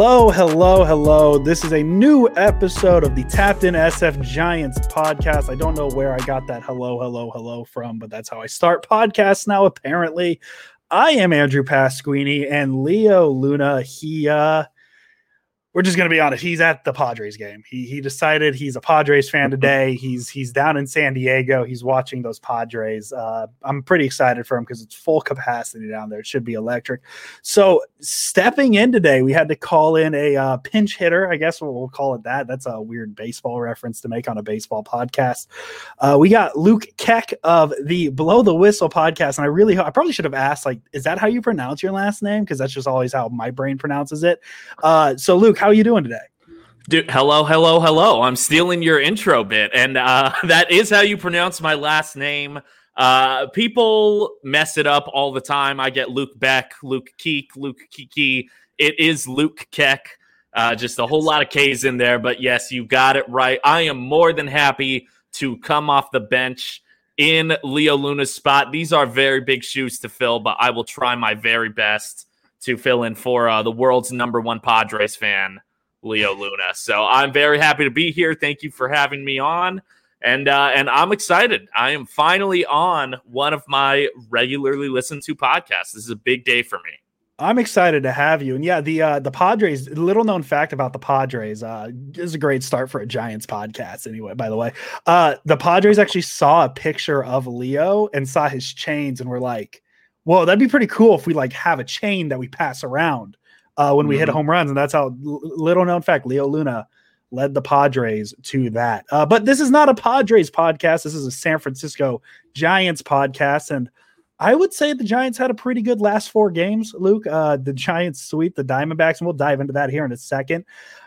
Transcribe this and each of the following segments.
Hello, hello, hello. This is a new episode of the Tapped In SF Giants podcast. I don't know where I got that hello, hello, hello from, but that's how I start podcasts now, apparently. I am Andrew Pasquini and Leo Luna. He uh we're just gonna be honest. He's at the Padres game. He he decided he's a Padres fan today. He's he's down in San Diego. He's watching those Padres. Uh, I'm pretty excited for him because it's full capacity down there. It should be electric. So stepping in today, we had to call in a uh, pinch hitter. I guess we'll, we'll, call it that. That's a weird baseball reference to make on a baseball podcast. Uh, we got Luke Keck of the Blow the Whistle podcast, and I really I probably should have asked like, is that how you pronounce your last name? Because that's just always how my brain pronounces it. Uh, so Luke, how how are you doing today? Dude, hello, hello, hello. I'm stealing your intro bit, and uh, that is how you pronounce my last name. Uh, people mess it up all the time. I get Luke Beck, Luke Keek, Luke Kiki. It is Luke Keck. Uh, just a whole lot of K's in there, but yes, you got it right. I am more than happy to come off the bench in Leo Luna's spot. These are very big shoes to fill, but I will try my very best to fill in for uh, the world's number one Padres fan, Leo Luna. So I'm very happy to be here. Thank you for having me on. And uh, and I'm excited. I am finally on one of my regularly listened to podcasts. This is a big day for me. I'm excited to have you. And yeah, the uh, the Padres. Little known fact about the Padres. Uh, is a great start for a Giants podcast. Anyway, by the way, uh, the Padres actually saw a picture of Leo and saw his chains and were like, well, that'd be pretty cool if we like have a chain that we pass around uh, when we mm-hmm. hit home runs, and that's how little known fact Leo Luna led the Padres to that. Uh, but this is not a Padres podcast. This is a San Francisco Giants podcast, and I would say the Giants had a pretty good last four games. Luke, uh, the Giants sweep the Diamondbacks, and we'll dive into that here in a second.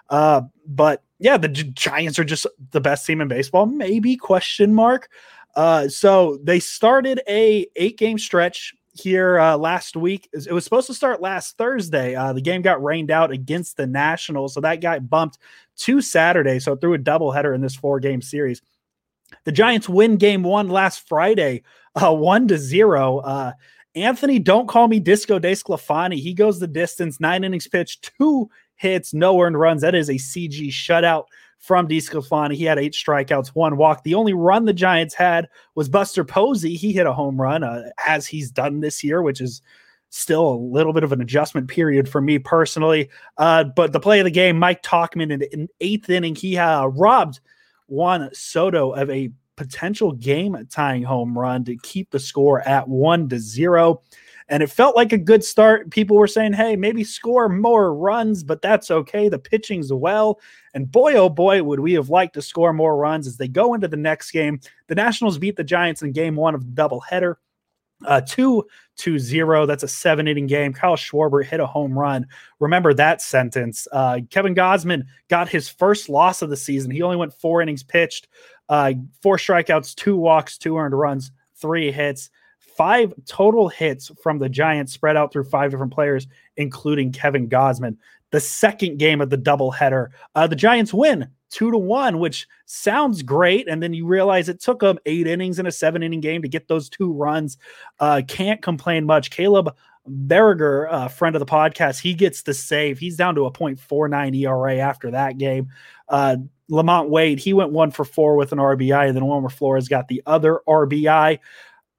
Uh, but yeah, the G- Giants are just the best team in baseball. Maybe question mark. Uh, so they started a eight game stretch here uh, last week. It was supposed to start last Thursday. Uh, the game got rained out against the Nationals, so that got bumped to Saturday. So through a doubleheader in this four game series. The Giants win game one last Friday, uh, one to zero. Uh, Anthony, don't call me Disco DeSclafani. He goes the distance, nine innings pitched, two hits, no earned runs. That is a CG shutout from DeSclafani. He had eight strikeouts, one walk. The only run the Giants had was Buster Posey. He hit a home run uh, as he's done this year, which is still a little bit of an adjustment period for me personally. Uh, but the play of the game, Mike Tauchman in the eighth inning, he uh, robbed Juan Soto of a potential game tying home run to keep the score at one to zero and it felt like a good start. People were saying, hey, maybe score more runs, but that's okay. The pitching's well. And boy, oh boy, would we have liked to score more runs as they go into the next game. The Nationals beat the Giants in game one of the doubleheader. Uh, 2 to 0. That's a seven inning game. Kyle Schwarber hit a home run. Remember that sentence. Uh, Kevin Gausman got his first loss of the season. He only went four innings pitched, uh, four strikeouts, two walks, two earned runs, three hits five total hits from the Giants spread out through five different players, including Kevin Gausman. The second game of the doubleheader, uh, the Giants win two to one, which sounds great. And then you realize it took them eight innings in a seven inning game to get those two runs. Uh, can't complain much. Caleb Baragar, uh, friend of the podcast, he gets the save. He's down to a 0.49 ERA after that game. Uh, LaMonte Wade, he went one for four with an RBI, and then Wilmer Flores got the other RBI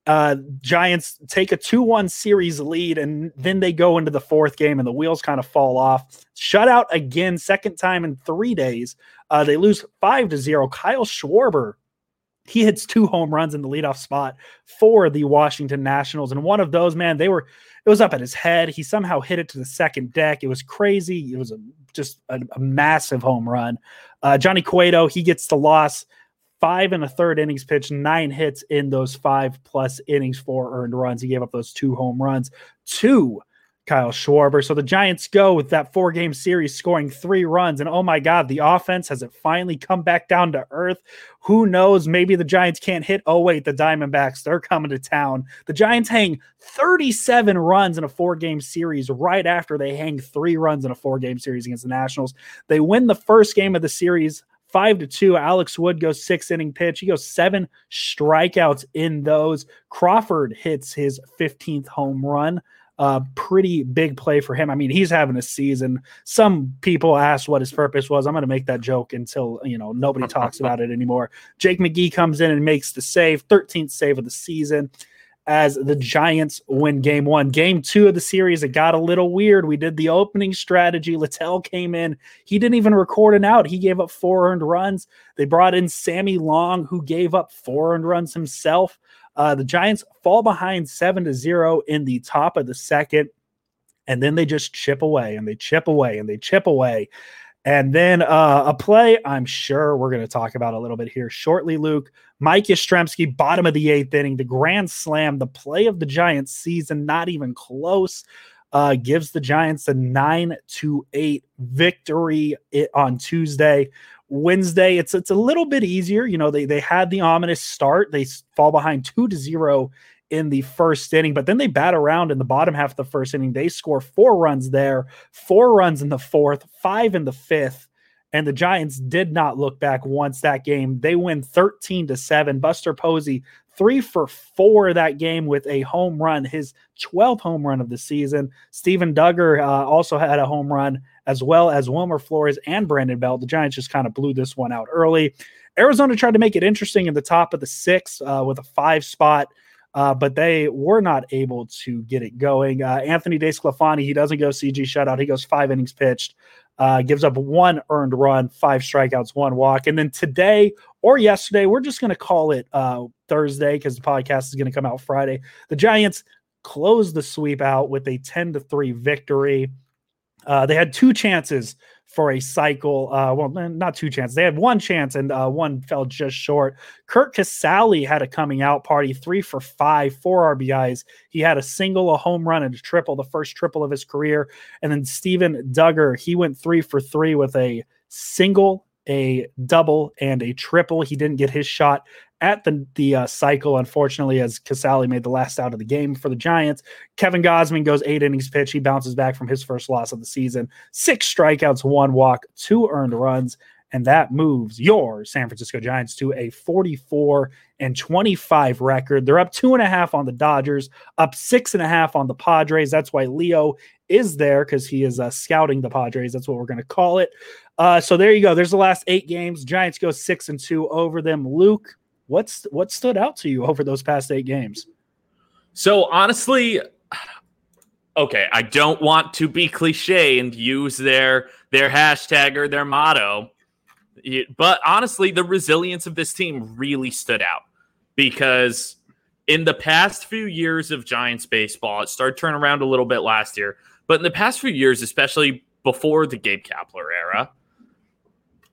uh, Giants take a 2 1 series lead, and then they go into the fourth game, and the wheels kind of fall off. Shutout again, second time in three days. Uh, they lose 5 to 0. Kyle Schwarber, he hits two home runs in the leadoff spot for the Washington Nationals. And one of those, man, they were, it was up at his head. He somehow hit it to the second deck. It was crazy. It was a, just a, a massive home run. Uh, Johnny Cueto, he gets the loss five and a third innings pitched, nine hits in those five plus innings, four earned runs. He gave up those two home runs to Kyle Schwarber. So the Giants go with that four game series scoring three runs. And oh my God, the offense has it finally come back down to earth. Who knows? Maybe the Giants can't hit. Oh, wait, the Diamondbacks, they're coming to town. The Giants hang 37 runs in a four game series right after they hang three runs in a four game series against the Nationals. They win the first game of the series five to two. Alex Wood goes six inning pitch. He goes seven strikeouts in those. Crawford hits his 15th home run uh, pretty big play for him. I mean, he's having a season. Some people asked what his purpose was. I'm going to make that joke until you know nobody talks about it anymore. Jake McGee comes in and makes the save, 13th save of the season as the Giants win game one. Game two of the series, it got a little weird. We did the opening strategy. Littell came in. He didn't even record an out. He gave up four earned runs. They brought in Sammy Long, who gave up four earned runs himself. Uh, the Giants fall behind seven to zero in the top of the second. And then they just chip away and they chip away and they chip away. And then uh, a play I'm sure we're going to talk about a little bit here shortly, Luke. Mike Yastrzemski, bottom of the eighth inning, the grand slam, the play of the Giants season, not even close, uh, gives the Giants a 9 to 8 victory on Tuesday. Wednesday, it's it's a little bit easier. You know, they they had the ominous start. They fall behind 2 to 0 in the first inning, but then they bat around in the bottom half of the first inning. They score four runs there, four runs in the fourth, five in the fifth. And the Giants did not look back once that game. They win 13 to 7. Buster Posey, three for four that game with a home run, his 12th home run of the season. Steven Duggar uh, also had a home run, as well as Wilmer Flores and Brandon Belt. The Giants just kind of blew this one out early. Arizona tried to make it interesting in the top of the sixth uh, with a five spot uh, but they were not able to get it going. Uh, Anthony DeSclafani, he doesn't go CG shutout. He goes five innings pitched, uh, gives up one earned run, five strikeouts, one walk. And then today or yesterday, we're just going to call it uh, Thursday because the podcast is going to come out Friday. The Giants closed the sweep out with a 10 to 3 victory. Uh, they had two chances for a cycle. Uh, well, not two chances. They had one chance and uh, one fell just short. Curt Casali had a coming out party, three for five, four RBIs. He had a single, a home run, and a triple, the first triple of his career. And then Steven Duggar, he went three for three with a single, a double, and a triple. He didn't get his shot at the the uh, cycle, unfortunately, as Casali made the last out of the game for the Giants. Kevin Gausman goes eight innings pitch. He bounces back from his first loss of the season. Six strikeouts, one walk, two earned runs, and that moves your San Francisco Giants to a 44 and 25 record. They're up two and a half on the Dodgers, up six and a half on the Padres. That's why Leo is there because he is uh, scouting the Padres. That's what we're going to call it. Uh, so there you go. There's the last eight games. Giants go six and two over them. Luke, What's what stood out to you over those past eight games? So honestly, okay, I don't want to be cliche and use their their hashtag or their motto, but honestly, the resilience of this team really stood out because in the past few years of Giants baseball, it started turning around a little bit last year, but in the past few years, especially before the Gabe Kapler era,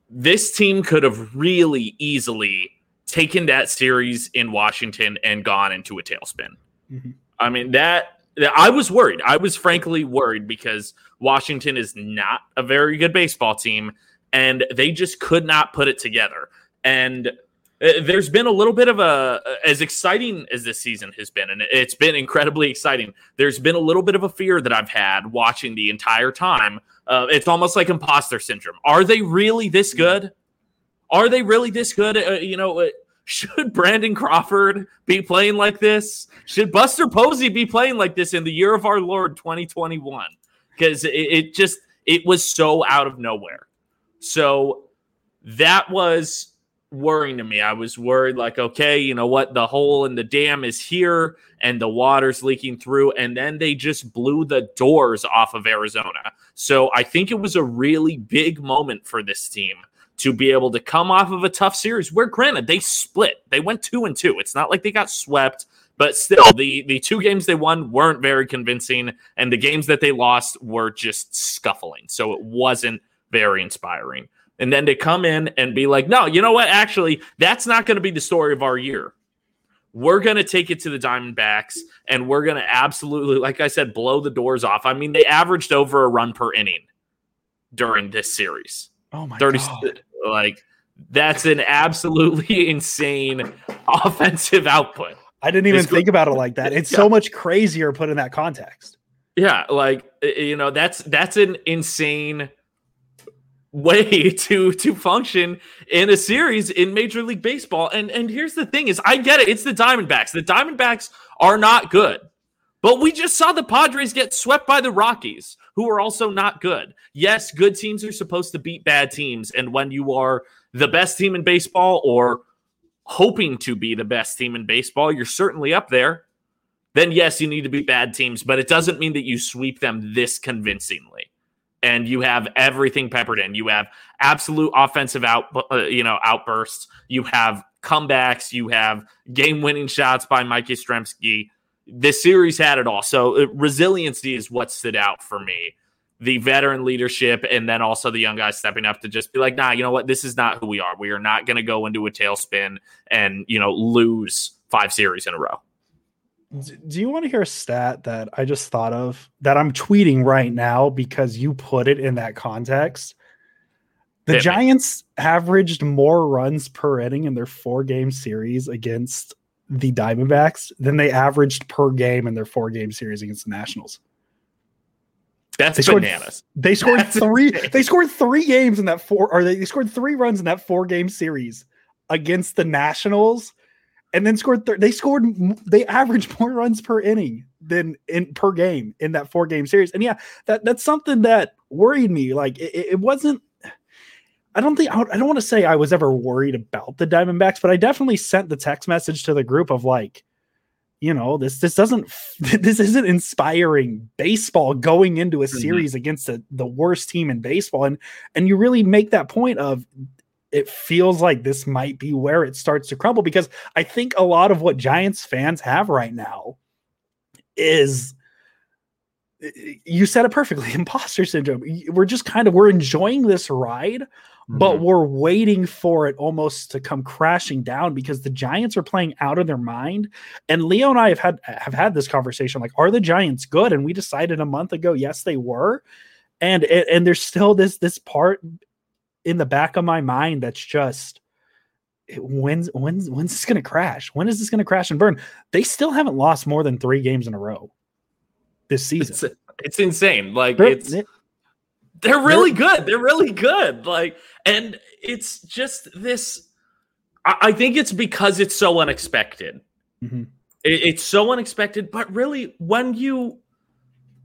this team could have really easily taken that series in Washington and gone into a tailspin. Mm-hmm. I mean that I was worried. I was frankly worried because Washington is not a very good baseball team and they just could not put it together. And uh, there's been a little bit of a as exciting as this season has been and it's been incredibly exciting there's been a little bit of a fear that i've had watching the entire time uh, it's almost like imposter syndrome are they really this good are they really this good? Uh, you know, uh, should Brandon Crawford be playing like this? Should Buster Posey be playing like this in the year of our Lord 2021? Because it, it just it was so out of nowhere. So that was worrying to me. I was worried, like, okay, you know what? The hole in the dam is here and the water's leaking through. And then they just blew the doors off of Arizona. So I think it was a really big moment for this team to be able to come off of a tough series where granted they split they went two and two it's not like they got swept but still the the two games they won weren't very convincing and the games that they lost were just scuffling so it wasn't very inspiring and then to come in and be like no you know what actually that's not going to be the story of our year we're going to take it to the Diamondbacks and we're going to absolutely, like I said, blow the doors off. I mean, they averaged over a run per inning during this series. Oh my 30, God. Like that's an absolutely insane offensive output. I didn't even it's think about it like that. It's yeah. so much crazier put in that context. Yeah, like you know, that's that's an insane way to to function in a series in Major League Baseball. And and here's the thing is I get it. It's the Diamondbacks. The Diamondbacks are not good. But we just saw the Padres get swept by the Rockies, who are also not good. Yes, good teams are supposed to beat bad teams. And when you are the best team in baseball or hoping to be the best team in baseball, you're certainly up there. Then, yes, you need to beat bad teams, but it doesn't mean that you sweep them this convincingly. And you have everything peppered in. You have absolute offensive out, uh, you know, outbursts. You have comebacks. You have game-winning shots by Mike Yastrzemski this series had it all. So uh, resiliency is what stood out for me. The veteran leadership, and then also the young guys stepping up to just be like, nah, you know what? This is not who we are. We are not going to go into a tailspin and, you know, lose five series in a row. Do you want to hear a stat that I just thought of that I'm tweeting right now because you put it in that context? The Giants averaged more runs per inning in their four game series against the Diamondbacks than they averaged per game in their four game series against the Nationals. That's they scored, bananas. They scored That's three. Insane. They scored three games in that four, or they, they scored three runs in that four game series against the Nationals, and then scored. Th- they scored. They averaged more runs per inning than in per game in that four game series. And yeah, that that's something that worried me. Like it, it wasn't I don't think I don't want to say I was ever worried about the Diamondbacks, but I definitely sent the text message to the group of like, you know, this this doesn't this isn't inspiring baseball going into a mm-hmm. series mm-hmm. against a, the worst team in baseball, and and you really make that point of it feels like this might be where it starts to crumble because I think a lot of what Giants fans have right now is you said it perfectly imposter syndrome we're just kind of we're enjoying this ride but mm-hmm. we're waiting for it almost to come crashing down because the Giants are playing out of their mind. And Leo and I have had have had this conversation like, are the Giants good? And we decided a month ago, yes, they were. And and there's still this this part in the back of my mind that's just when's when's when's this gonna crash? When is this gonna crash and burn? They still haven't lost more than three games in a row this season. It's, it's insane. Like it's it, they're really good. They're really good. Like, and it's just this. I, I think it's because it's so unexpected. Mm-hmm. It, it's so unexpected, but really, when you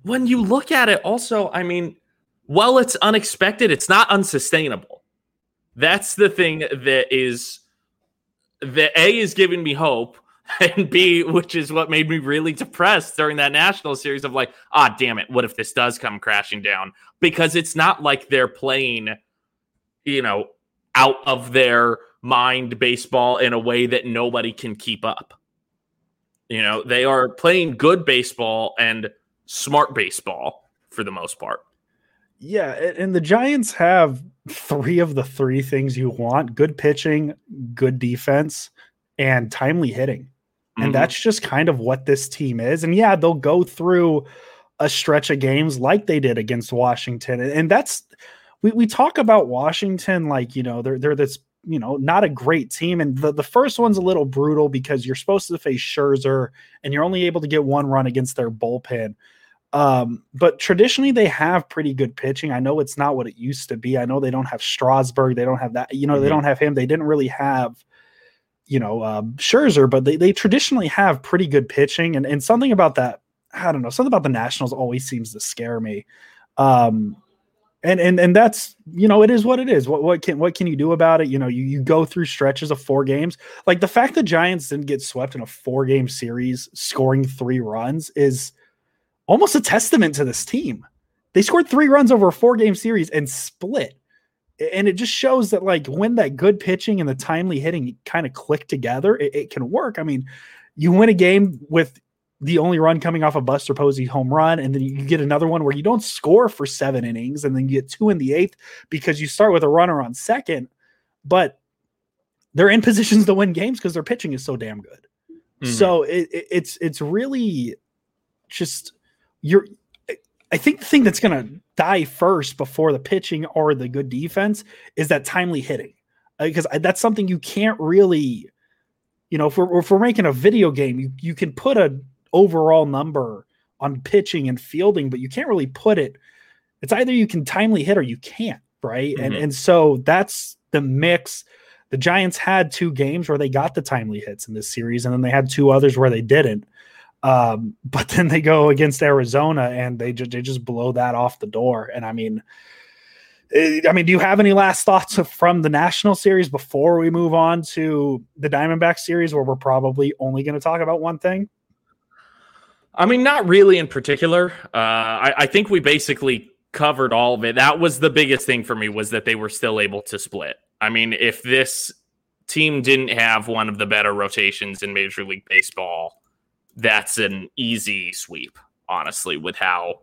when you look at it, also, I mean, while it's unexpected, it's not unsustainable. That's the thing that is that A is giving me hope, and B, which is what made me really depressed during that national series of like, ah, damn it, what if this does come crashing down? Because it's not like they're playing, you know, out of their mind baseball in a way that nobody can keep up. You know, they are playing good baseball and smart baseball for the most part. Yeah, and the Giants have three of the three things you want good pitching, good defense, and timely hitting. And mm-hmm. that's just kind of what this team is. And yeah, they'll go through a stretch of games like they did against Washington. And that's we, we talk about Washington like, you know, they're they're this, you know, not a great team. And the, the first one's a little brutal because you're supposed to face Scherzer and you're only able to get one run against their bullpen. Um, but traditionally they have pretty good pitching. I know it's not what it used to be. I know they don't have Strasburg, they don't have that, you know, mm-hmm. they don't have him. They didn't really have you know, um, Scherzer, but they, they traditionally have pretty good pitching. And, and something about that, I don't know, something about the Nationals always seems to scare me. Um, and, and, and that's, you know, it is what it is. What, what can, what can you do about it? You know, you, you go through stretches of four games. Like the fact that Giants didn't get swept in a four game series, scoring three runs is almost a testament to this team. They scored three runs over a four game series and split and it just shows that like when that good pitching and the timely hitting kind of click together, it, it, can work. I mean, you win a game with the only run coming off a Buster Posey home run, and then you get another one where you don't score for seven innings, and then you get two in the eighth because you start with a runner on second, but they're in positions to win games because their pitching is so damn good. Mm-hmm. So it, it, it's it's really just you're I think the thing that's going to die first before the pitching or the good defense is that timely hitting, because uh, that's something you can't really, you know, if we're, if we're making a video game, you, you can put a overall number on pitching and fielding, but you can't really put it. It's either you can timely hit or you can't, right? Mm-hmm. And and so that's the mix. The Giants had two games where they got the timely hits in this series, and then they had two others where they didn't. Um, but then they go against Arizona and they just they just blow that off the door. And I mean, eh, I mean, do you have any last thoughts from the national series before we move on to the Diamondback series, where we're probably only going to talk about one thing? I mean, not really in particular. Uh, I, I think we basically covered all of it. That was the biggest thing for me was that they were still able to split. I mean, if this team didn't have one of the better rotations in Major League Baseball, that's an easy sweep, honestly, with how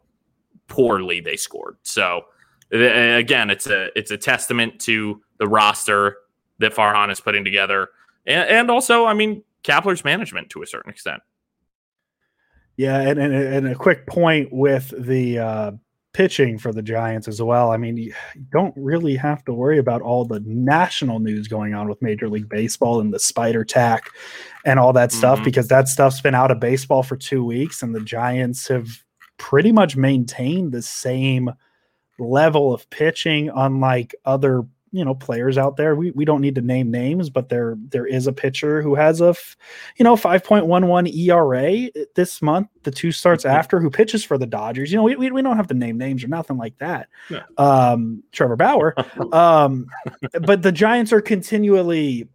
poorly they scored. So again, it's a it's a testament to the roster that Farhan is putting together, and, and also, I mean, Kapler's management to a certain extent. Yeah, and, and, and a quick point with the uh, pitching for the Giants as well. I mean, you don't really have to worry about all the national news going on with Major League Baseball and the spider tack and all that stuff mm-hmm. because that stuff's been out of baseball for two weeks, and the Giants have pretty much maintained the same level of pitching, unlike other you know players out there. We we don't need to name names, but there there is a pitcher who has a you know 5.11 ERA this month. The two starts mm-hmm. after who pitches for the Dodgers. You know we, we, we don't have to name names or nothing like that. Yeah. Um, Trevor Bauer. um, but the Giants are continually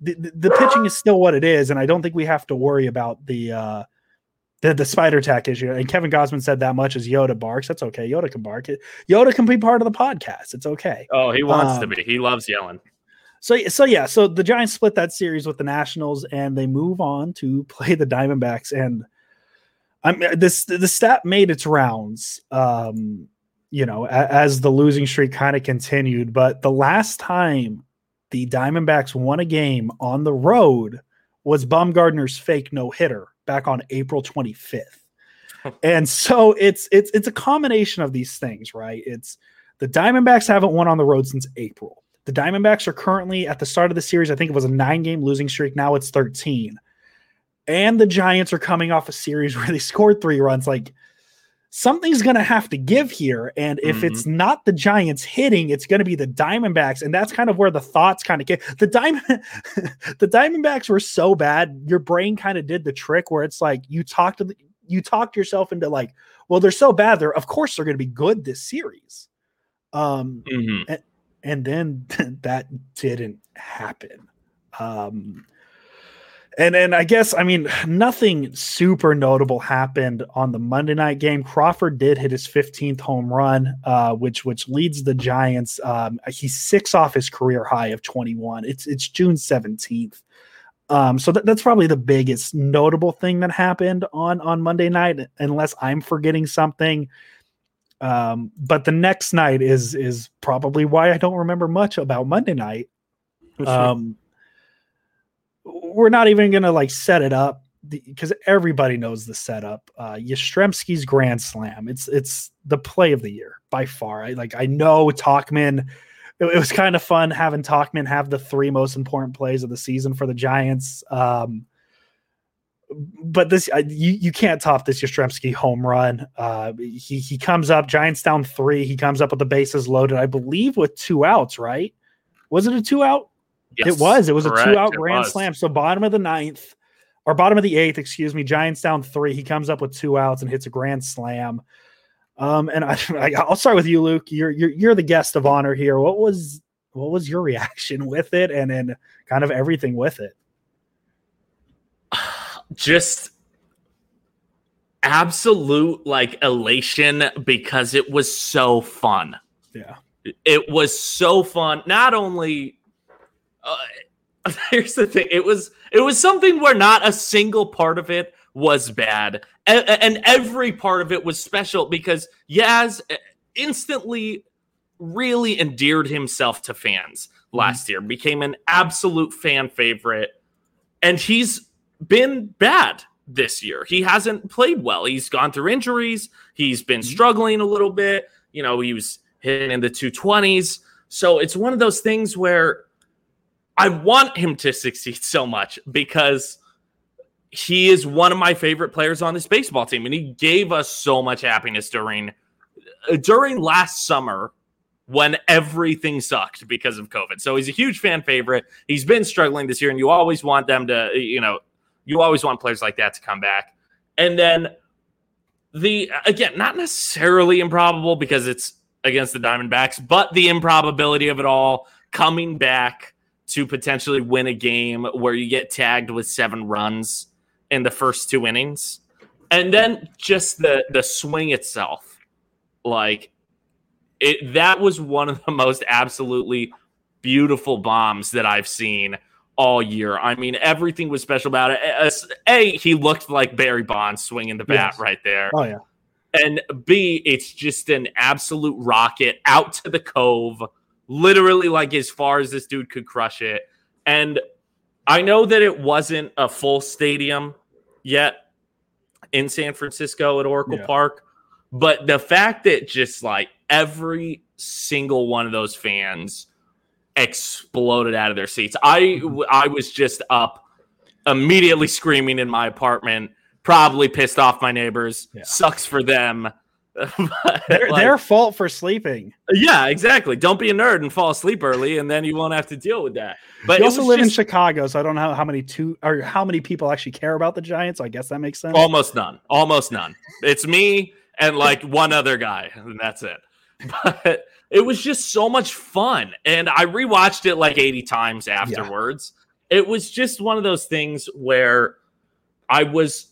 the, the, the pitching is still what it is, and I don't think we have to worry about the uh, the, the spider tack issue. And Kevin Gausman said that much as Yoda barks. That's okay. Yoda can bark. Yoda can be part of the podcast. It's okay. Oh, he wants um, to be. He loves yelling. So so yeah, so the Giants split that series with the Nationals and they move on to play the Diamondbacks and I'm this the stat made its rounds um you know as the losing streak kind of continued but the last time the Diamondbacks won a game on the road was Bumgarner's fake no-hitter back on April 25th. and so it's it's it's a combination of these things, right? It's the Diamondbacks haven't won on the road since April. The Diamondbacks are currently at the start of the series, I think it was a 9-game losing streak, now it's 13. And the Giants are coming off a series where they scored 3 runs like something's going to have to give here. And if mm-hmm. it's not the Giants hitting, it's going to be the Diamondbacks. And that's kind of where the thoughts kind of get the Diamond, the Diamondbacks were so bad. Your brain kind of did the trick where it's like you talked to the, you talked yourself into like, well, they're so bad. They're of course they're going to be good this series. Um, mm-hmm. and, and then that didn't happen. Um, and and I guess I mean nothing super notable happened on the Monday night game. Crawford did hit his 15th home run, uh, which which leads the Giants. Um, he's six off his career high of 21. It's it's June 17th. Um, so that, that's probably the biggest notable thing that happened on on Monday night, unless I'm forgetting something. Um, but the next night is is probably why I don't remember much about Monday night. Um, we're not even going to like set it up because everybody knows the setup. Uh, Yastrzemski's grand slam. It's it's the play of the year by far. I like I know Tauchman. It, it was kind of fun having Tauchman have the three most important plays of the season for the Giants. Um, but this uh, you you can't top this Yastrzemski home run. Uh, he he comes up, Giants down three. He comes up with the bases loaded, I believe, with two outs. Right? Was it a two out? Yes, it was. It was correct. a two out grand slam. So bottom of the ninth, or bottom of the eighth, excuse me. Giants down three. He comes up with two outs and hits a grand slam. Um, and I, I will start with you, Luke. You're, you're you're the guest of honor here. What was what was your reaction with it, and then kind of everything with it? Just absolute like elation because it was so fun. Yeah. It was so fun. Not only uh, here's the thing. It was it was something where not a single part of it was bad. And, and every part of it was special because Yaz uh, instantly really endeared himself to fans mm-hmm. last year became an absolute fan favorite. And he's been bad this year. He hasn't played well. He's gone through injuries. He's been mm-hmm. struggling a little bit. You know he was hitting in the 220s so it's one of those things where I want him to succeed so much because he is one of my favorite players on this baseball team and he gave us so much happiness during uh, during last summer when everything sucked because of COVID. So he's a huge fan favorite. He's been struggling this year and you always want them to you know, you always want players like that to come back. And then the again, not necessarily improbable because it's against the Diamondbacks, but the improbability of it all coming back to potentially win a game where you get tagged with seven runs in the first two innings. And then just the the swing itself. Like it that was one of the most absolutely beautiful bombs that I've seen all year. I mean, everything was special about it. A, he looked like Barry Bonds swinging the bat yes. right there. Oh yeah. And B, it's just an absolute rocket out to the cove, literally like as far as this dude could crush it. And I know that it wasn't a full stadium yet in San Francisco at Oracle yeah. Park, but the fact that just like every single one of those fans exploded out of their seats. I. I was just up immediately screaming in my apartment, probably pissed off my neighbors. Yeah. Sucks for them. their, like, their fault for sleeping. Yeah, exactly. Don't be a nerd and fall asleep early, and then you won't have to deal with that. But you also live just, in Chicago, so I don't know how many two or how many people actually care about the Giants. So I guess that makes sense. Almost none. Almost none. It's me and like one other guy, and that's it. But it was just so much fun. And I rewatched it like 80 times afterwards. Yeah. It was just one of those things where I was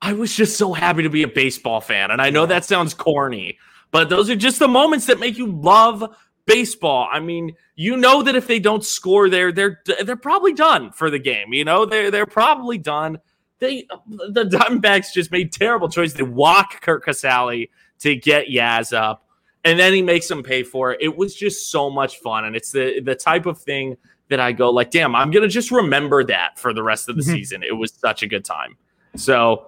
I was just so happy to be a baseball fan. And I know that sounds corny, but those are just the moments that make you love baseball. I mean, you know that if they don't score there, they're they're probably done for the game. You know, they're they're probably done. They the Diamondbacks just made terrible choices. They walk Curt Casali to get Yaz up and then he makes them pay for it. It was just so much fun, and it's the the type of thing that I go like, damn, I'm gonna just remember that for the rest of the mm-hmm. season. It was such a good time. So,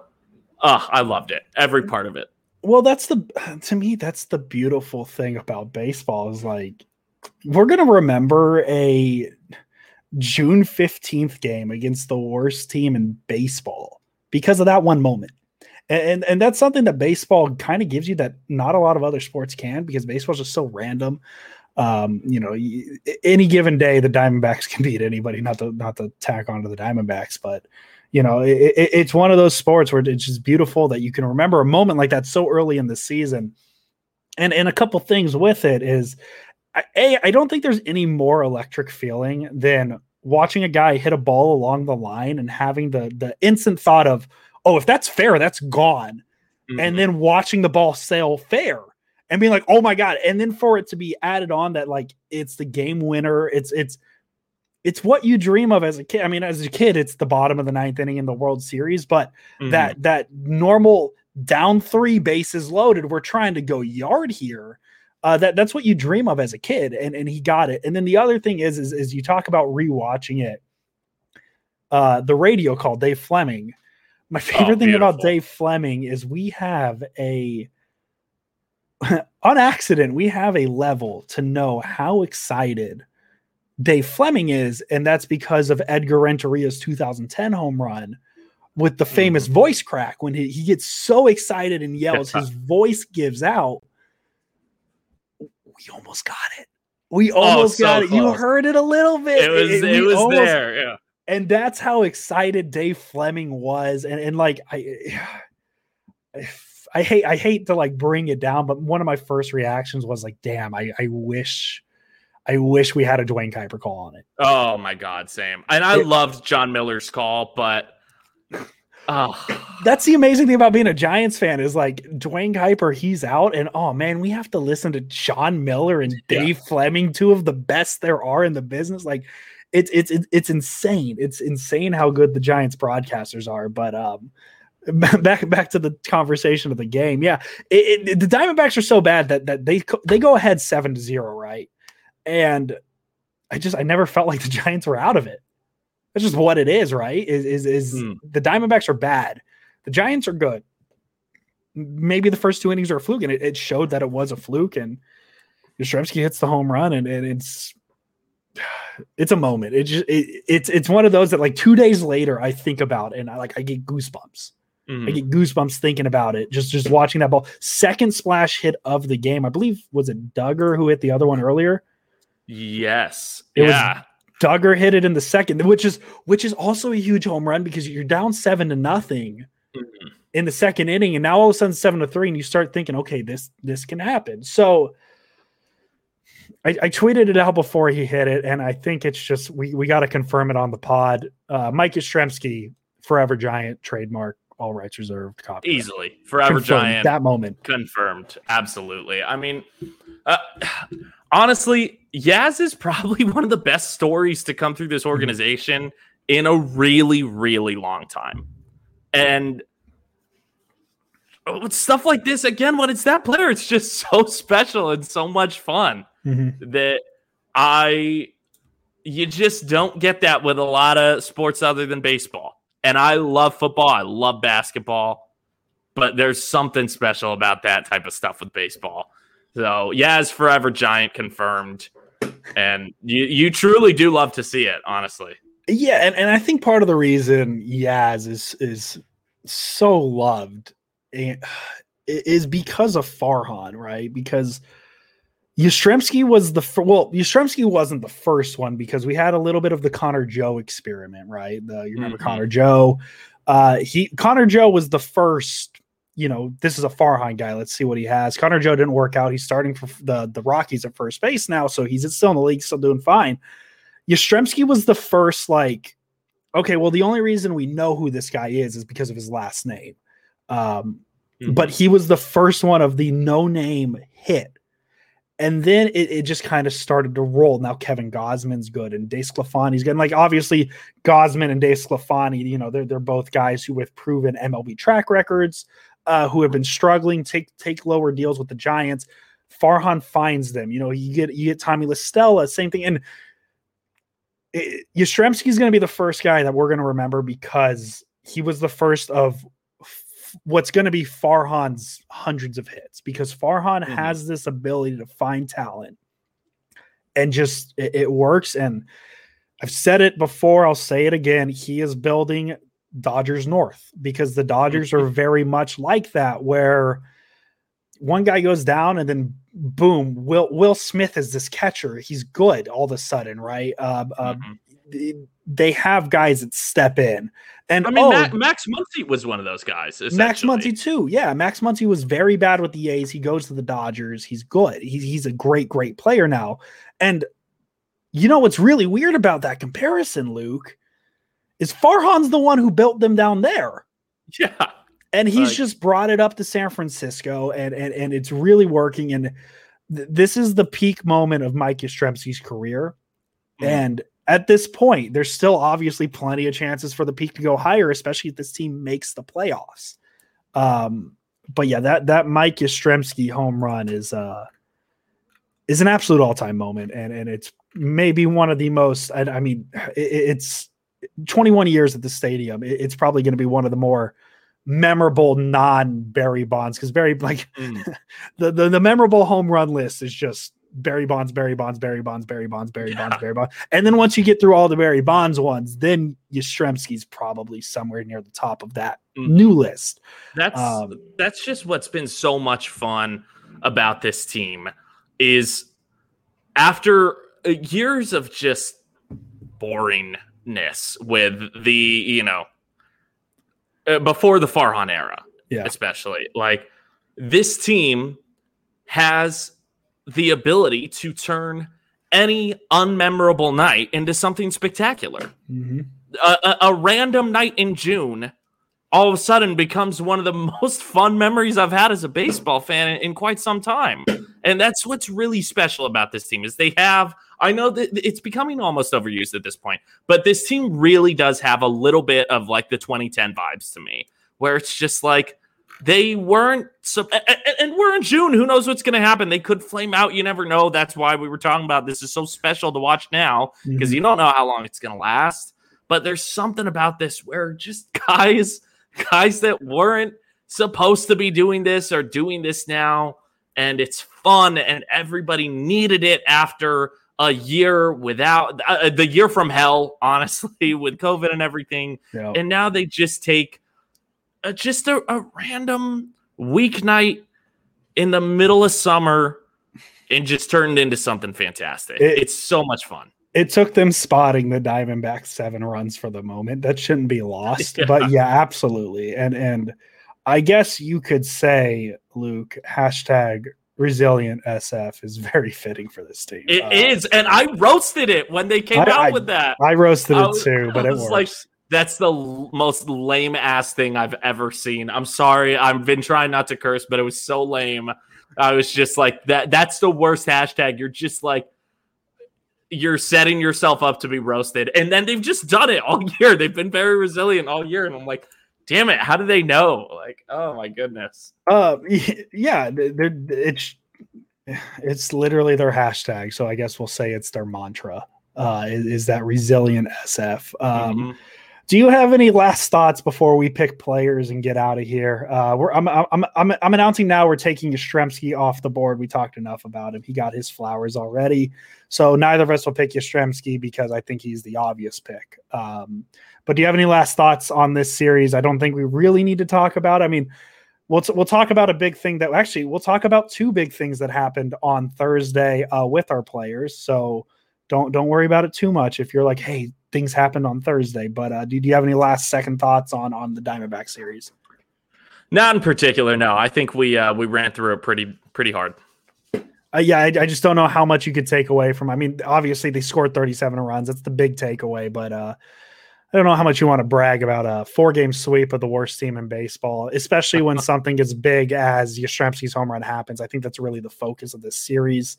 uh, I loved it, every part of it. Well, that's the to me that's the beautiful thing about baseball is like we're gonna remember a June 15th game against the worst team in baseball because of that one moment and and that's something that baseball kind of gives you that not a lot of other sports can because baseball's just so random. Um, you know, any given day the Diamondbacks can beat anybody. Not to not to tack onto the Diamondbacks, but you know, it, it, it's one of those sports where it's just beautiful that you can remember a moment like that so early in the season. And and a couple things with it is, a I don't think there's any more electric feeling than watching a guy hit a ball along the line and having the the instant thought of oh, if that's fair, that's gone. Mm-hmm. And then watching the ball sail fair and being like, oh my God. And then for it to be added on that like it's the game winner, it's it's it's what you dream of as a kid. I mean, as a kid, it's the bottom of the ninth inning in the World Series, but mm-hmm. that that normal down three bases loaded, we're trying to go yard here. Uh, that that's what you dream of as a kid, and and he got it. And then the other thing is, is, is you talk about rewatching it. Uh, the radio call Dave Fleming my oh, favorite oh, thing about Dave Fleming is we have a on accident, we have a level to know how excited Dave Fleming is, and that's because of Edgar Renteria's 2010 home run with the famous mm-hmm. voice crack when he, he gets so excited and yells, his voice gives out. We almost got it. We oh, almost oh, so got it. Close. You heard it a little bit. It was it, it was almost, there. Yeah and that's how excited Dave Fleming was. And and like I, I hate I hate to like bring it down, but one of my first reactions was like, damn, I, I wish I wish we had a Duane Kuiper call on it. Oh my god, same. And I it, loved Jon Miller's call, but oh. that's the amazing thing about being a Giants fan is like Duane Kuiper, he's out, and oh man, we have to listen to Jon Miller and Dave yeah. Fleming, two of the best there are in the business. Like it's it's it's insane. It's insane how good the Giants broadcasters are. But um, back back to the conversation of the game. Yeah, it, it, the Diamondbacks are so bad that that they they go ahead seven to zero, right? And I just I never felt like the Giants were out of it. That's just what it is, right? Is is is hmm. the Diamondbacks are bad. The Giants are good. Maybe the first two innings are a fluke, and it, it showed that it was a fluke. And Yastrzemski hits the home run, and, and it's it's a moment. It just it, it's it's one of those that like two days later I think about and I like I get goosebumps. Mm-hmm. I get goosebumps thinking about it. Just just watching that ball. Second splash hit of the game. I believe was it Duggar who hit the other one earlier. Yes. It yeah. Duggar hit it in the second, which is which is also a huge home run because you're down seven to nothing mm-hmm. in the second inning, and now all of a sudden seven to three, and you start thinking, okay, this this can happen. So I, I tweeted it out before he hit it, and I think it's just we we got to confirm it on the pod. Uh, Mike Yastrzemski, forever giant trademark, all rights reserved. Copy easily, forever confirmed, giant. That moment confirmed, absolutely. I mean, uh, honestly, Yaz is probably one of the best stories to come through this mm-hmm. organization in a really, really long time. And with stuff like this, again, when it's that player, it's just so special and so much fun mm-hmm. that I you just don't get that with a lot of sports other than baseball. And I love football, I love basketball, but there's something special about that type of stuff with baseball. So Yaz Forever Giant confirmed. And you you truly do love to see it, honestly. Yeah, and, and I think part of the reason Yaz is is so loved eh, is because of Farhan, right? Because Yastrzemski was the fir- well, Yastrzemski wasn't the first one because we had a little bit of the Connor Joe experiment, right? The, you remember mm-hmm. Connor Joe? Uh, he Connor Joe was the first you know, this is a Farhan guy. Let's see what he has. Connor Joe didn't work out. He's starting for the, the Rockies at first base now, so he's still in the league, still doing fine. Yastrzemski was the first, like, okay, well, the only reason we know who this guy is is because of his last name. Um, mm-hmm. But he was the first one of the no name hit. And then it, it just kind of started to roll. Now Kevin Gausman's good and DeSclafani's good. And like obviously Gausman and Dace DeSclafani, you know, they're they're both guys who with proven MLB track records uh, who have been struggling, take take lower deals with the Giants. Farhan finds them. You know, you get you get Tommy La Stella, same thing. And Yastrzemski is going to be the first guy that we're going to remember because he was the first of f- what's going to be Farhan's hundreds of hits because Farhan mm-hmm. has this ability to find talent and just it, it works. And I've said it before, I'll say it again. He is building Dodgers North because the Dodgers are very much like that, where one guy goes down and then boom, Will Will Smith is this catcher. He's good all of a sudden, right? Uh, uh, mm-hmm. They have guys that step in, and I mean, oh, Max, Max Muncy was one of those guys. Max Muncy too, yeah. Max Muncy was very bad with the A's. He goes to the Dodgers. He's good. He's he's a great great player now, and you know what's really weird about that comparison, Luke? Is Farhan's the one who built them down there. Yeah. And he's like, just brought it up to San Francisco and and and it's really working and th- this is the peak moment of Mike Yastrzemski's career. Mm-hmm. And at this point, there's still obviously plenty of chances for the peak to go higher, especially if this team makes the playoffs. Um, but yeah, that that Mike Yastrzemski home run is uh is an absolute all-time moment and and it's maybe one of the most I, I mean it, it's 21 years at the stadium, it's probably going to be one of the more memorable non Barry Bonds because Barry like mm. the, the the memorable home run list is just Barry Bonds, Barry Bonds, Barry Bonds, Barry Bonds, Barry yeah. Bonds, Barry Bonds. And then once you get through all the Barry Bonds ones, then Yastrzemski's probably somewhere near the top of that mm. new list. That's um, that's just what's been so much fun about this team is after years of just boring ness with the you know uh, before the Farhan era, yeah. especially like this team has the ability to turn any unmemorable night into something spectacular. Mm-hmm. A, a, a, random night in June all of a sudden becomes one of the most fun memories I've had as a baseball fan in, in quite some time. And that's what's really special about this team is they have I know that it's becoming almost overused at this point, but this team really does have a little bit of like the 2010 vibes to me, where it's just like they weren't. So, and we're in June. Who knows what's going to happen? They could flame out. You never know. That's why we were talking about this is so special to watch now because mm-hmm. you don't know how long it's going to last. But there's something about this where just guys, guys that weren't supposed to be doing this are doing this now, and it's fun, and everybody needed it after a year without uh, uh, the year from hell, honestly, with COVID and everything. Yeah. And now they just take uh, just a, a random weeknight in the middle of summer and just turned into something fantastic. It, it's so much fun. it took them spotting the Diamondbacks seven runs for the moment. That shouldn't be lost. Yeah. But yeah, absolutely. And and I guess you could say, Luke, hashtag resilient SF is very fitting for this team. It Uh, is, and I roasted it when they came I- out I- with that. I roasted I it too, but it was works. like, that's the l- most lame ass thing I've ever seen. I'm sorry. I've been trying not to curse, but it was so lame. I was just like that. That's the worst hashtag. You're just like you're setting yourself up to be roasted, and then they've just done it all year. They've been very resilient all year, and I'm like, damn it, how do they know? Like, oh my goodness. Uh, yeah, they're, it's it's literally their hashtag. So I guess we'll say it's their mantra. Uh, is, is that resilient SF? Um, Mhm. Do you have any last thoughts before we pick players and get out of here? Uh, we're I'm, I'm I'm I'm announcing now we're taking Yastrzemski off the board. We talked enough about him. He got his flowers already, so neither of us will pick Yastrzemski because I think he's the obvious pick. Um, but do you have any last thoughts on this series? I don't think we really need to talk about. I mean, we'll t- we'll talk about a big thing that actually we'll talk about two big things that happened on Thursday uh, with our players. So don't don't worry about it too much. If you're like, hey, things happened on Thursday, but uh, do, do you have any last second thoughts on on the Diamondback series? Not in particular. No, I think we uh, we ran through it pretty pretty hard. Uh, yeah, I, I just don't know how much you could take away from. I mean, obviously they scored 37 runs. That's the big takeaway, but uh, I don't know how much you want to brag about a four game sweep of the worst team in baseball, especially when something as big as Yastrzemski's home run happens. I think that's really the focus of this series.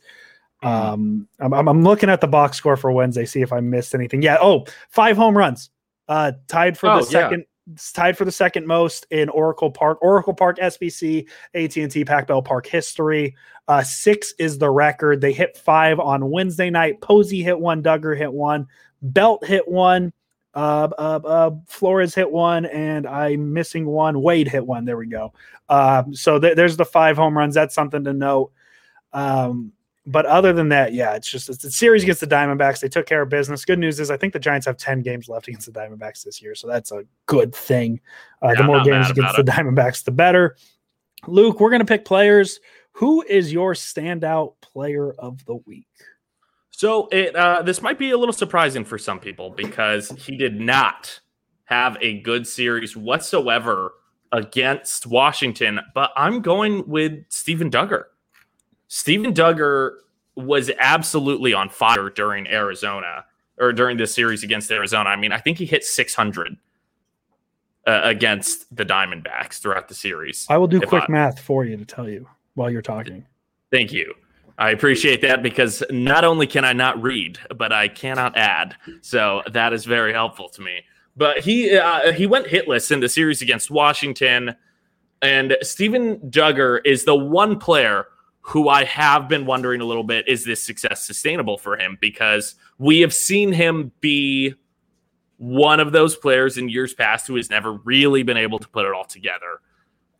Um, I'm, I'm, looking at the box score for Wednesday, see if I missed anything. Yeah. Oh, five home runs, uh, tied for Oh, the yeah. second. it's tied for the second most in Oracle Park, Oracle Park, SBC, AT&T, Pac Bell Park history. Uh, six is the record. They hit five on Wednesday night. Posey hit one. Duggar hit one. Belt hit one. Uh, uh, uh, Flores hit one, and I'm missing one. Wade hit one. There we go. Um, so th- there's the five home runs. That's something to note. Um, but other than that, yeah, it's just it's the series against the Diamondbacks. They took care of business. Good news is I think the Giants have 10 games left against the Diamondbacks this year. So that's a good thing. Uh, Yeah, the more games against the Diamondbacks, the better. Luke, we're going to pick players. Who is your standout player of the week? So it uh, this might be a little surprising for some people because he did not have a good series whatsoever against Washington. But I'm going with Steven Duggar. Steven Duggar was absolutely on fire during Arizona or during this series against Arizona. I mean, I think he hit 600 uh, against the Diamondbacks throughout the series. I will do quick I- math for you to tell you while you're talking. Thank you. I appreciate that because not only can I not read, but I cannot add. So that is very helpful to me. But he uh, he went hitless in the series against Washington, and Steven Duggar is the one player who I have been wondering a little bit: is this success sustainable for him? Because we have seen him be one of those players in years past who has never really been able to put it all together.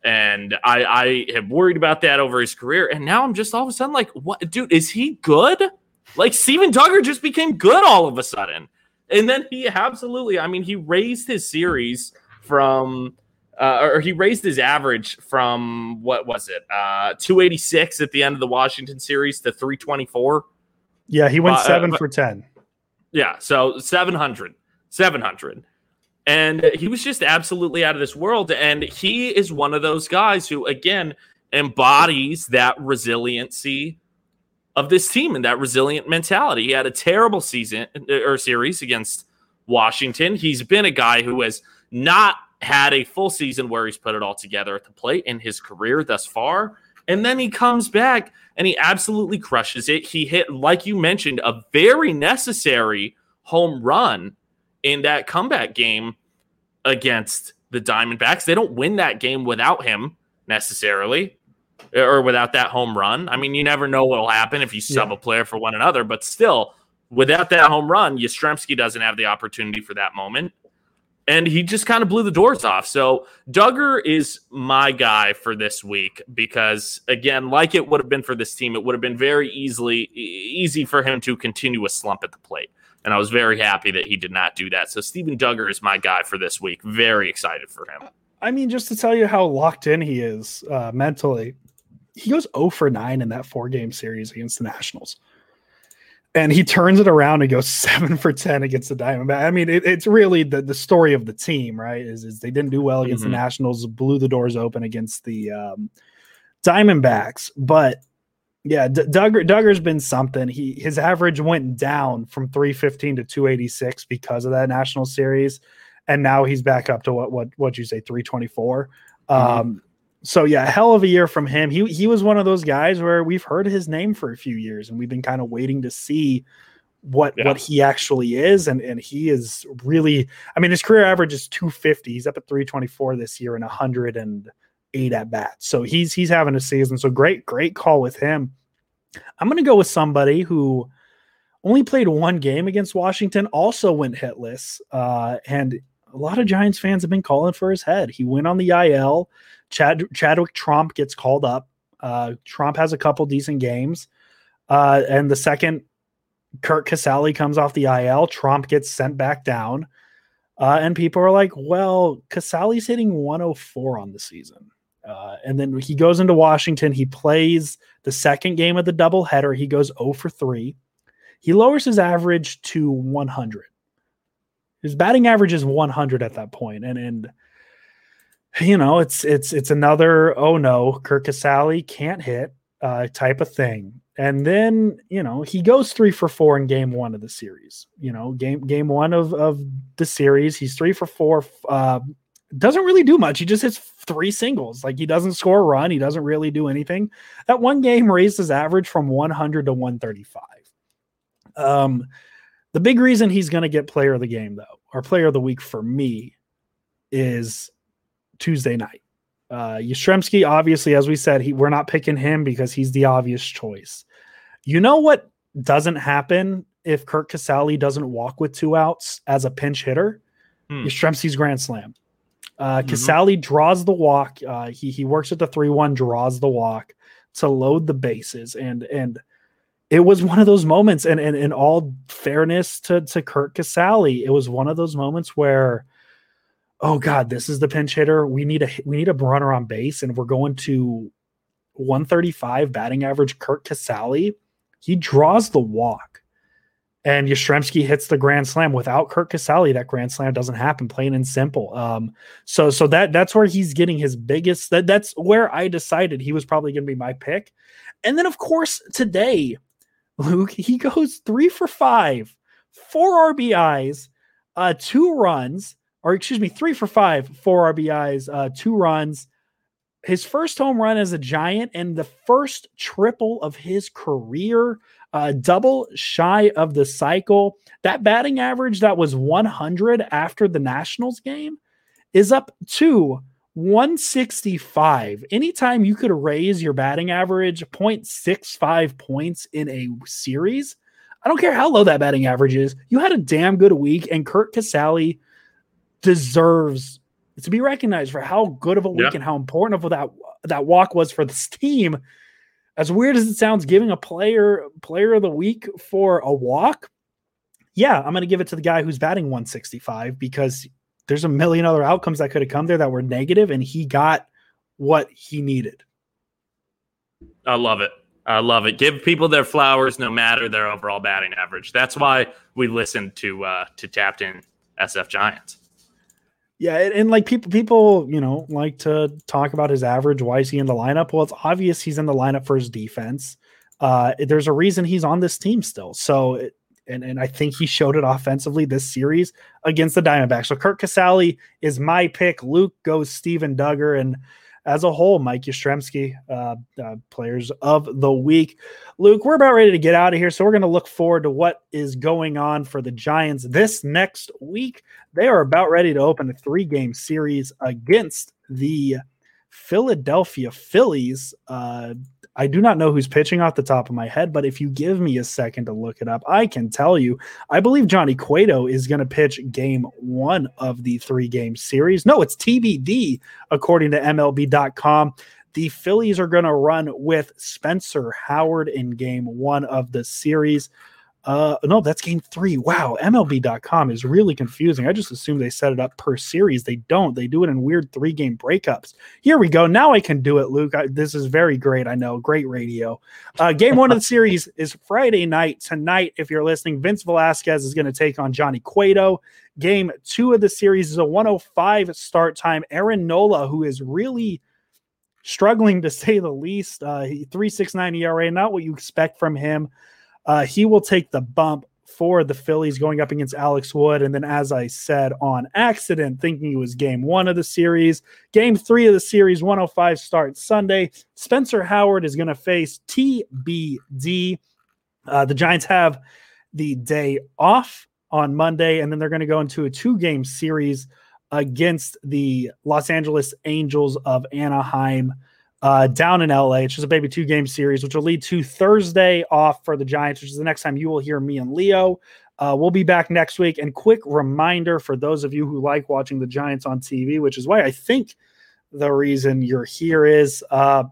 And I, I have worried about that over his career. And now I'm just all of a sudden like, what, dude, is he good? Like, Steven Duggar just became good all of a sudden. And then he absolutely, I mean, he raised his series from, uh, or he raised his average from, what was it, uh, 286 at the end of the Washington series to 324. Yeah, he went Uh, uh, seven but- for 10. Yeah, so 700. 700. And he was just absolutely out of this world. And he is one of those guys who, again, embodies that resiliency of this team and that resilient mentality. He had a terrible season or series against Washington. He's been a guy who has not had a full season where he's put it all together at the plate in his career thus far. And then he comes back and he absolutely crushes it. He hit, like you mentioned, a very necessary home run in that comeback game against the Diamondbacks. They don't win that game without him necessarily or without that home run. I mean, you never know what will happen if you sub Yeah. a player for one another, but still, without that home run, Yastrzemski doesn't have the opportunity for that moment. And he just kind of blew the doors off. So Duggar is my guy for this week because, again, like it would have been for this team, it would have been very easily easy for him to continue a slump at the plate. And I was very happy that he did not do that. So Steven Duggar is my guy for this week. Very excited for him. I mean, just to tell you how locked in he is uh, mentally, he goes 0 for 9 in that four game series against the Nationals. And he turns it around and goes seven for ten against the Diamondback. I mean, it, it's really the the story of the team, right? Is is they didn't do well against mm-hmm. the Nationals, blew the doors open against the um, Diamondbacks, but yeah, D- Duggar Duggar's been something. He his average went down from 315 to 286 because of that national series, and now he's back up to what what what you say 324. Mm-hmm. Um, so yeah, hell of a year from him. He he was one of those guys where we've heard his name for a few years, and we've been kind of waiting to see what yeah. what he actually is, and and he is really. I mean, his career average is 250. He's up at 324 this year and 108 at bats. So he's he's having a season. So great, great call with him. I'm gonna go with somebody who only played one game against Washington, also went hitless. Uh, and a lot of Giants fans have been calling for his head. He went on the IL. Chad Chadwick Tromp gets called up. Uh, Tromp has a couple decent games. Uh, and the second Curt Casali comes off the IL, Tromp gets sent back down. Uh, and people are like, well, Casali's hitting 104 on the season. Uh, and then he goes into Washington. He plays the second game of the doubleheader. He goes 0 for 3. He lowers his average to 100. His batting average is 100 at that point, and and you know it's it's it's another oh no, Curt Casali can't hit uh, type of thing. And then you know he goes three for four in game one of the series. You know game game one of of the series, he's three for four. Uh, doesn't really do much. He just hits three singles. Like he doesn't score a run. He doesn't really do anything. That one game raised his average from 100 to 135. Um, the big reason he's going to get player of the game, though, or player of the week for me, is Tuesday night. Uh, Yastrzemski, obviously, as we said, he, we're not picking him because he's the obvious choice. You know what doesn't happen if Curt Casali doesn't walk with two outs as a pinch hitter? Hmm. Yastrzemski's grand slam. Uh, mm-hmm. Casali draws the walk. Uh, he he works at the three one, draws the walk to load the bases, and and it was one of those moments. And in all fairness to to Curt Casali, it was one of those moments where, oh God, this is the pinch hitter. We need a we need a runner on base, and we're going to 135 batting average. Curt Casali, he draws the walk and Yastrzemski hits the grand slam without Curt Casali. That grand slam doesn't happen, plain and simple. Um, so so that that's where he's getting his biggest. That that's where I decided he was probably going to be my pick. And then of course today, Luke he goes three for five, four RBIs, uh, two runs, or excuse me, three for five, four RBIs, uh, two runs. His first home run as a Giant and the first triple of his career uh, double shy of the cycle. That batting average that was 100 after the Nationals game is up to 165. Anytime you could raise your batting average 0.65 points in a series, I don't care how low that batting average is, you had a damn good week, and Curt Casali deserves to be recognized for how good of a week and how important of that that walk was for this team as weird as it sounds, giving a player player of the week for a walk, yeah, I'm going to give it to the guy who's batting 165 because there's a million other outcomes that could have come there that were negative, and he got what he needed. I love it. I love it. Give people their flowers, no matter their overall batting average. That's why we listen to uh, to Tapped In SF Giants. Yeah, and, and, like people, people, you know, like to talk about his average. Why is he in the lineup? Well, it's obvious he's in the lineup for his defense. Uh, there's a reason he's on this team still. So, and and I think he showed it offensively this series against the Diamondbacks. So, Curt Casali is my pick. Luke goes Steven Duggar, and as a whole, Mike Yastrzemski, uh, uh, players of the week. Luke, we're about ready to get out of here, so we're going to look forward to what is going on for the Giants this next week. They are about ready to open a three game series against the Philadelphia Phillies. Uh, I do not know who's pitching off the top of my head, but if you give me a second to look it up, I can tell you. I believe Johnny Cueto is going to pitch game one of the three game series. No, it's TBD, according to MLB.com. The Phillies are going to run with Spencer Howard in game one of the series. Uh, no, that's game three. Wow, MLB.com is really confusing. I just assume they set it up per series. They don't. They do it in weird three game breakups. Here we go. Now I can do it, Luke. I, this is very great. I know. Great radio. Uh, game one of the series is Friday night. Tonight, if you're listening, Vince Velasquez is going to take on Johnny Cueto. Game two of the series is a 105 start time. Aaron Nola, who is really struggling to say the least, uh, 369 ERA, not what you expect from him. Uh, he will take the bump for the Phillies going up against Alex Wood. And then, as I said on accident, thinking it was game one of the series, game three of the series, 105 starts Sunday. Spencer Howard is going to face TBD. Uh, the Giants have the day off on Monday, and then they're going to go into a two game series against the Los Angeles Angels of Anaheim uh, down in LA. It's just a baby two game series, which will lead to Thursday off for the Giants, which is the next time you will hear me and Leo. Uh, we'll be back next week. And quick reminder for those of you who like watching the Giants on TV, which is why I think the reason you're here is uh,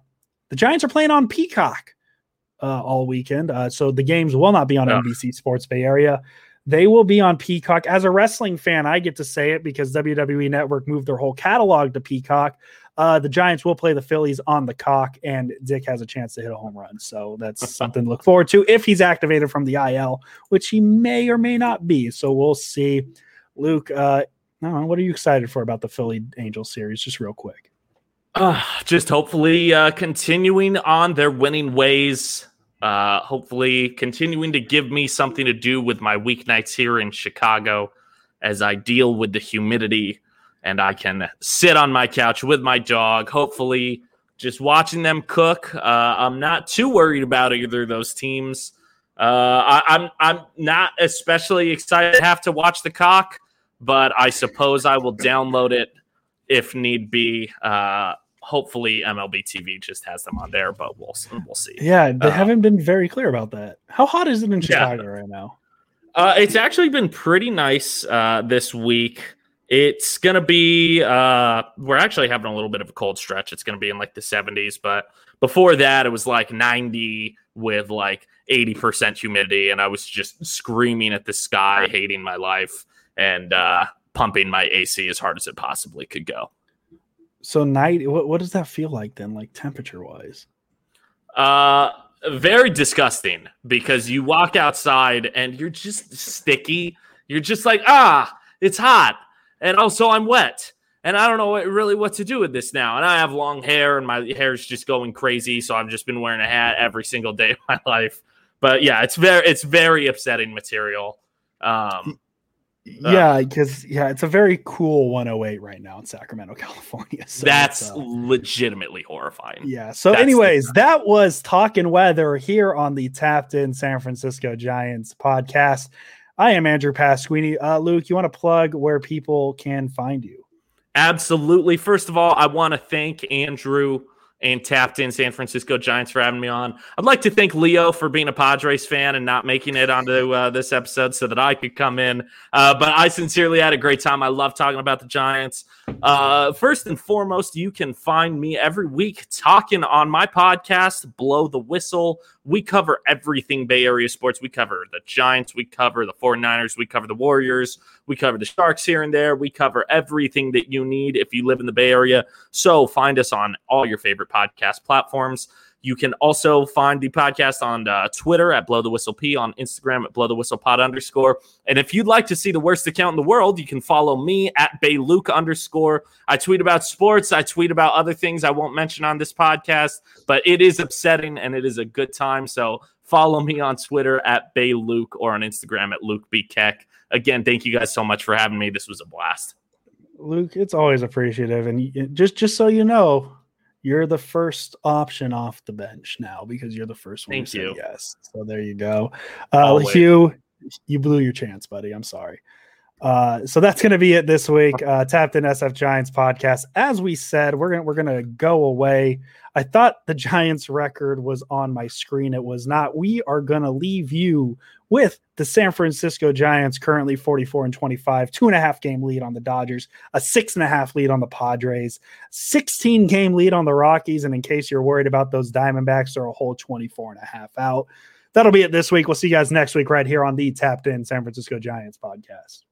the Giants are playing on Peacock uh, all weekend. Uh, so the games will not be on yeah. NBC Sports Bay Area. They will be on Peacock. As a wrestling fan, I get to say it because WWE Network moved their whole catalog to Peacock. Uh, the Giants will play the Phillies on the cock, and Dick has a chance to hit a home run. So that's something to look forward to if he's activated from the IL, which he may or may not be. So we'll see. Luke, uh, know, what are you excited for about the Philly Angels series? Just real quick. Uh, just hopefully uh, continuing on their winning ways. Uh, hopefully continuing to give me something to do with my weeknights here in Chicago as I deal with the humidity and I can sit on my couch with my dog, hopefully just watching them cook. Uh, I'm not too worried about either of those teams. Uh, I, I'm I'm not especially excited to have to watch the cock, but I suppose I will download it if need be. Uh, hopefully, MLB TV just has them on there, but we'll we'll see. Yeah, they uh, haven't been very clear about that. How hot is it in Chicago yeah. right now? Uh, it's actually been pretty nice uh, this week. It's going to be, uh, we're actually having a little bit of a cold stretch. It's going to be in like the 70s, but before that, it was like 90 with like 80% humidity. And I was just screaming at the sky, hating my life, and uh, pumping my AC as hard as it possibly could go. So, night, what, what does that feel like then, like temperature wise? Uh, very disgusting because you walk outside and you're just sticky. You're just like, ah, it's hot and also I'm wet and I don't know what, really what to do with this now. And I have long hair, and my hair is just going crazy. So I've just been wearing a hat every single day of my life. But yeah, it's very it's very upsetting material. Um, yeah, because uh, yeah, it's a very cool 108 right now in Sacramento, California. So that's uh, legitimately horrifying. Yeah. So, that's anyways, that was talking weather here on the Tapped In San Francisco Giants podcast. I am Andrew Pasquini. Uh, Luke, you want to plug where people can find you? Absolutely. First of all, I want to thank Andrew and tapped in San Francisco Giants for having me on. I'd like to thank Leo for being a Padres fan and not making it onto uh, this episode so that I could come in. Uh, but I sincerely had a great time. I love talking about the Giants. Uh, first and foremost, you can find me every week talking on my podcast, Blow the Whistle. We cover everything Bay Area sports. We cover the Giants, we cover the 49ers, we cover the Warriors, we cover the Sharks here and there. We cover everything that you need if you live in the Bay Area. So find us on all your favorite podcast platforms. You can also find the podcast on uh, Twitter at Blow the Whistle P, on Instagram at Blow the Whistle Pod underscore. And if you'd like to see the worst account in the world, you can follow me at Bay Luke underscore. I tweet about sports. I tweet about other things I won't mention on this podcast, but it is upsetting and it is a good time. So follow me on Twitter at Bay Luke or on Instagram at Luke B Keck. Again, thank you guys so much for having me. This was a blast. Luke, it's always appreciative. And just just so you know, you're the first option off the bench now because you're the first one. Thank you. Yes. So there you go. Uh, Hugh, you blew your chance, buddy. I'm sorry. Uh, so that's going to be it this week. Uh, Tapped in SF Giants podcast. As we said, we're gonna we're gonna go away. I thought the Giants record was on my screen. It was not. We are gonna leave you with the San Francisco Giants currently 44 and 25, two and a half game lead on the Dodgers, a six and a half lead on the Padres, 16 game lead on the Rockies. And in case you're worried about those Diamondbacks, they're a whole 24 and a half out. that'll be it this week. We'll see you guys next week right here on the Tapped In San Francisco Giants podcast.